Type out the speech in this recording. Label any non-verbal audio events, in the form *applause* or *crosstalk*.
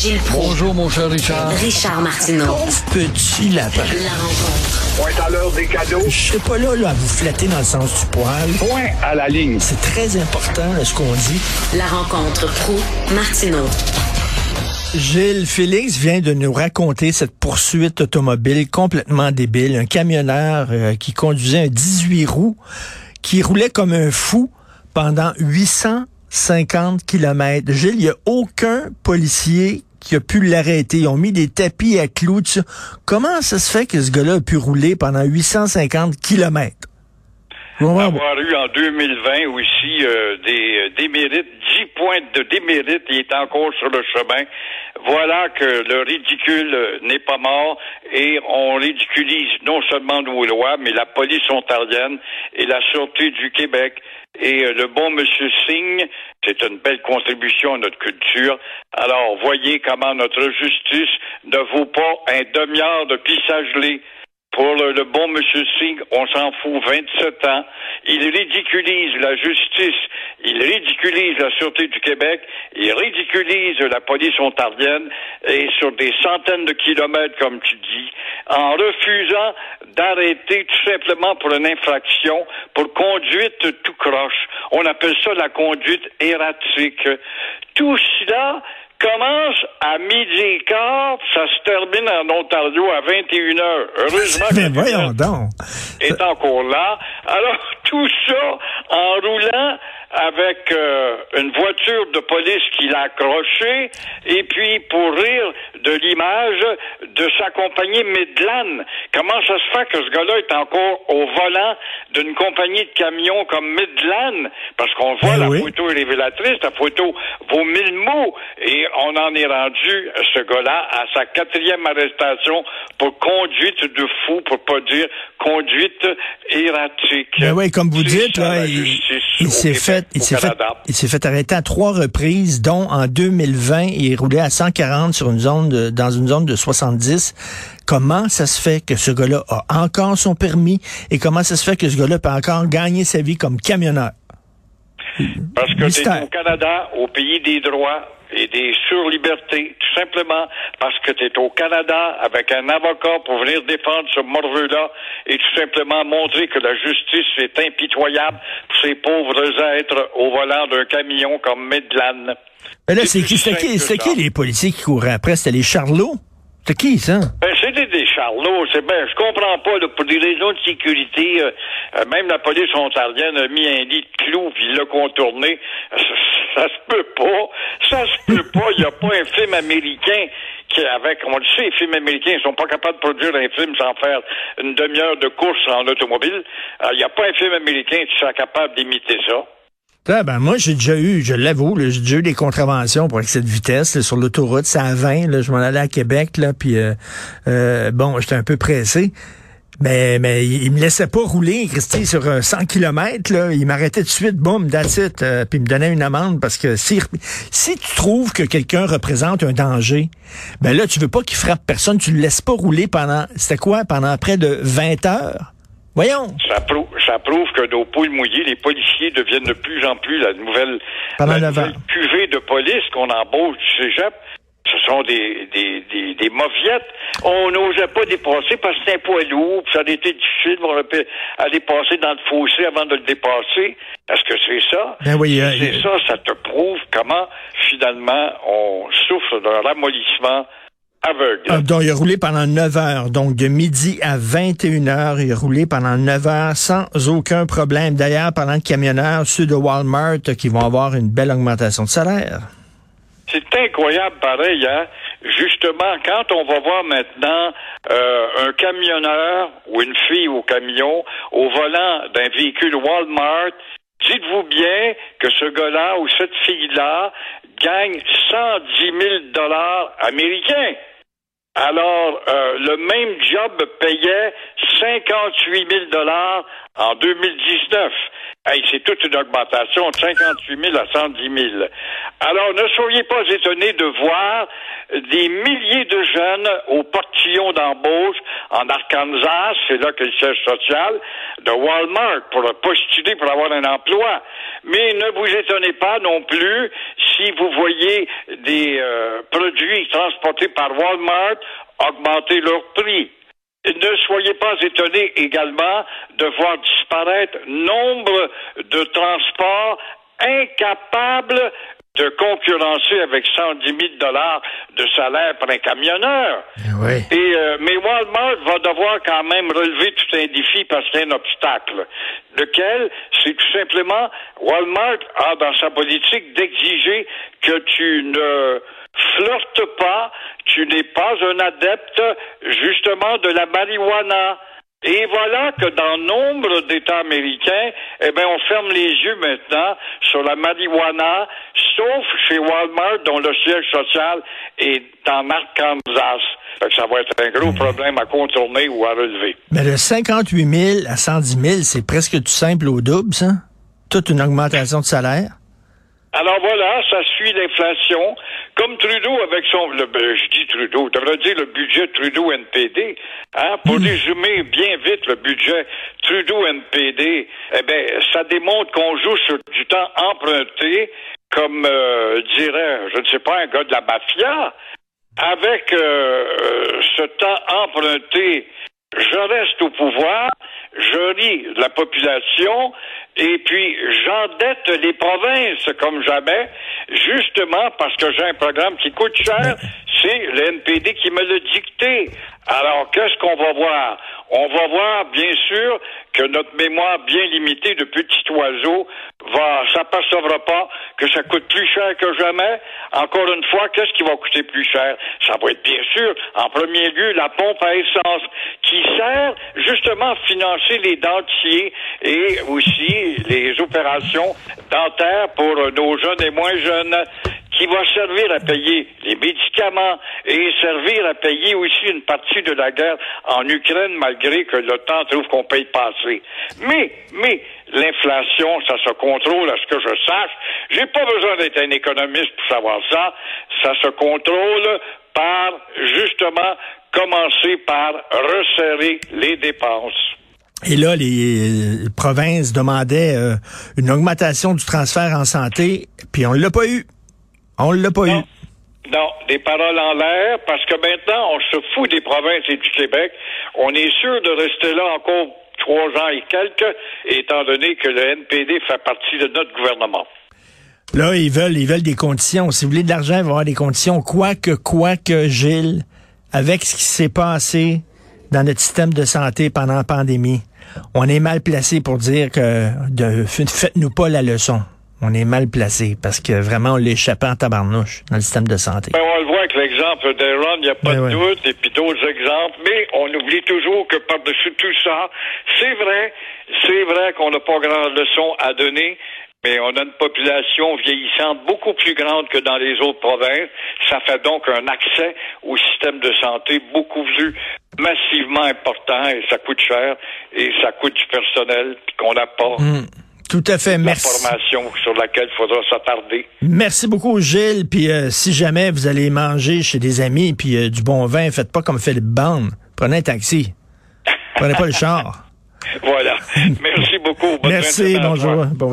Gilles Proulx. Bonjour, mon cher Richard. Richard Martineau. Pauvre petit lapin. La rencontre. Point à l'heure des cadeaux. Je serai pas là, là à vous flatter dans le sens du poil. Point à la ligne. C'est très important là, ce qu'on dit. La rencontre pro martineau Gilles Félix vient de nous raconter cette poursuite automobile complètement débile. Un camionneur euh, qui conduisait un 18 roues, qui roulait comme un fou pendant 850 kilomètres. Gilles, il n'y a aucun policier qui a pu l'arrêter. Ils ont mis des tapis à clous. Comment ça se fait que ce gars-là a pu rouler pendant 850 kilomètres? Avoir eu en 2020 aussi euh, des euh, démérites, 10 points de démérite, il est encore sur le chemin. Voilà que le ridicule euh, n'est pas mort et on ridiculise non seulement nos lois, mais la police ontarienne et la Sûreté du Québec. Et euh, le bon monsieur Singh, c'est une belle contribution à notre culture. Alors, voyez comment notre justice ne vaut pas un demi-heure de pissage-lait. Pour le, bon monsieur Singh, on s'en fout 27 ans. Il ridiculise la justice, il ridiculise la Sûreté du Québec, il ridiculise la police ontarienne et sur des centaines de kilomètres, comme tu dis, en refusant d'arrêter tout simplement pour une infraction, pour conduite tout croche. On appelle ça la conduite erratique. Tout cela commence à midi et quart, ça se termine en Ontario à 21 heures. Heureusement Mais voyons donc. est encore là. Alors, *laughs* tout ça en roulant avec euh, une voiture de police qui l'a accroché, et puis pour rire de l'image de sa compagnie Midland. Comment ça se fait que ce gars-là est encore au volant d'une compagnie de camions comme Midland? Parce qu'on voit Ben la oui. photo révélatrice, la photo vaut mille mots, et on en est rendu, ce gars-là, à sa quatrième arrestation pour conduite de fou, pour pas dire conduite erratique. Ben oui, comme vous dites, là, il, il s'est fait, il s'est fait, il s'est fait arrêter à trois reprises, dont en 2020, il roulait à 140 sur une zone de, dans une zone de 70. Comment ça se fait que ce gars-là a encore son permis et comment ça se fait que ce gars-là peut encore gagner sa vie comme camionneur? Parce que es au Canada, au pays des droits et des surlibertés, tout simplement parce que tu es au Canada avec un avocat pour venir défendre ce morveux-là et tout simplement montrer que la justice est impitoyable pour ces pauvres êtres au volant d'un camion comme Midland. Ben là, C'est c'est qui, qui, qui les policiers qui couraient après? C'était les Charlots? C'était qui, ça? Ben, c'était des charlots, c'est ben, je comprends pas, là, pour des raisons de sécurité, euh, euh, même la police ontarienne a mis un lit de clous puis il l'a contourné. Ça, se peut pas. Ça se peut pas. Il n'y a pas un film américain qui, avec, on le sait, les films américains, ils sont pas capables de produire un film sans faire une demi-heure de course en automobile. Euh, Il n'y a pas un film américain qui sera capable d'imiter ça. Ben moi, j'ai déjà eu, je l'avoue, j'ai déjà eu des contraventions pour excès de vitesse sur l'autoroute. C'est à 20, là, je m'en allais à Québec, là, puis euh, euh, bon, j'étais un peu pressé. Mais, mais il me laissait pas rouler, Christy, sur euh, 100 km. Là. Il m'arrêtait tout de suite, boum, that's it, euh, puis il me donnait une amende parce que si, si tu trouves que quelqu'un représente un danger, ben là, tu veux pas qu'il frappe personne, tu le laisses pas rouler pendant, c'était quoi, pendant près de 20 heures? Voyons. Ça prouve, ça prouve que nos poules mouillées, les policiers deviennent de plus en plus la nouvelle, la nouvelle cuvée de police qu'on embauche du cégep. Ce sont des, des, des, des mauviettes. On n'osait pas dépasser parce que c'était un poids lourd, puis ça a été difficile pour aller passer dans le fossé avant de le dépasser. Est-ce que c'est ça? Ben oui, euh, c'est euh, ça, ça te prouve comment, finalement, on souffre d'un ramollissement aveugle. Ah, donc, il a roulé pendant 9 heures. Donc, de midi à 21 heures, il a roulé pendant 9 heures sans aucun problème. D'ailleurs, parlant de camionneurs, ceux de Walmart qui vont avoir une belle augmentation de salaire. C'est incroyable pareil, hein? Justement, quand on va voir maintenant euh, un camionneur ou une fille au camion au volant d'un véhicule Walmart, dites-vous bien que ce gars-là ou cette fille-là gagne 110 000 dollars américains. Alors, euh, le même job payait 58 000 dollars en 2019. Hey, c'est toute une augmentation de 58 000 à 110 000. Alors, ne soyez pas étonnés de voir des milliers de jeunes au portillon d'embauche en Arkansas, c'est là que le siège social, de Walmart pour postuler pour avoir un emploi. Mais ne vous étonnez pas non plus si vous voyez des euh, produits transportés par Walmart augmenter leur prix. Ne soyez pas étonnés également de voir disparaître nombre de transports incapables de concurrencer avec 110 000 dollars de salaire pour un camionneur. Oui. Et, euh, mais Walmart va devoir quand même relever tout un défi parce qu'il y a un obstacle. Lequel, c'est tout simplement, Walmart a dans sa politique d'exiger que tu ne flirtes pas, tu n'es pas un adepte justement de la marijuana. Et voilà que dans nombre d'États américains, eh bien, on ferme les yeux maintenant sur la marijuana, sauf chez Walmart, dont le siège social est en Arkansas. Ça va être un gros problème à contourner ou à relever. Mais de 58 000 à 110 000, c'est presque tout simple au double, ça? Toute une augmentation de salaire? Alors voilà, ça suit l'inflation. Comme Trudeau avec son, le, ben, je dis Trudeau, devrait dire le budget Trudeau-NPD. Hein, pour résumer bien vite le budget Trudeau-NPD, eh ben, ça démontre qu'on joue sur du temps emprunté, comme euh, dirait, je ne sais pas, un gars de la mafia. Avec euh, ce temps emprunté, je reste au pouvoir, je ris la population et puis j'endette les provinces comme jamais, justement parce que j'ai un programme qui coûte cher, c'est le NPD qui me l'a dicté. Alors qu'est-ce qu'on va voir? On va voir, bien sûr, que notre mémoire bien limitée de petit oiseau va s'apercevra pas que ça coûte plus cher que jamais. Encore une fois, qu'est-ce qui va coûter plus cher? Ça va être bien sûr, en premier lieu, la pompe à essence qui sert justement à financer les dentiers et aussi les opérations dentaires pour nos jeunes et moins jeunes qui va servir à payer les médicaments et servir à payer aussi une partie de la guerre en Ukraine, malgré que l'OTAN trouve qu'on paye pas assez. Mais, mais, l'inflation, ça se contrôle à ce que je sache. J'ai pas besoin d'être un économiste pour savoir ça. Ça se contrôle par, justement, commencer par resserrer les dépenses. Et là, les provinces demandaient euh, une augmentation du transfert en santé, puis on l'a pas eu. On l'a pas non. eu. Non, des paroles en l'air, parce que maintenant, on se fout des provinces et du Québec. On est sûr de rester là encore trois ans et quelques, étant donné que le NPD fait partie de notre gouvernement. Là, ils veulent, ils veulent des conditions. Si vous voulez de l'argent, il va y avoir des conditions. Quoique, quoique, Gilles, avec ce qui s'est passé dans notre système de santé pendant la pandémie, on est mal placé pour dire que de, faites-nous pas la leçon. On est mal placé parce que vraiment on l'échappait en tabarnouche dans le système de santé. Ben, on le voit avec l'exemple d'Aaron, il n'y a pas Ben de ouais. doute, et puis d'autres exemples, mais on oublie toujours que par-dessus tout ça, c'est vrai, c'est vrai qu'on n'a pas grande leçon à donner, mais on a une population vieillissante beaucoup plus grande que dans les autres provinces. Ça fait donc un accès au système de santé beaucoup plus massivement important et ça coûte cher et ça coûte du personnel qu'on n'a pas Hum, tout à fait. Merci. sur laquelle il faudra s'attarder. Merci beaucoup, Gilles. Puis euh, si jamais vous allez manger chez des amis puis euh, du bon vin, faites pas comme Philippe Bande. Prenez un taxi. Prenez pas le char. *laughs* Voilà. Merci beaucoup. Bonne Merci. Bonjour. Bon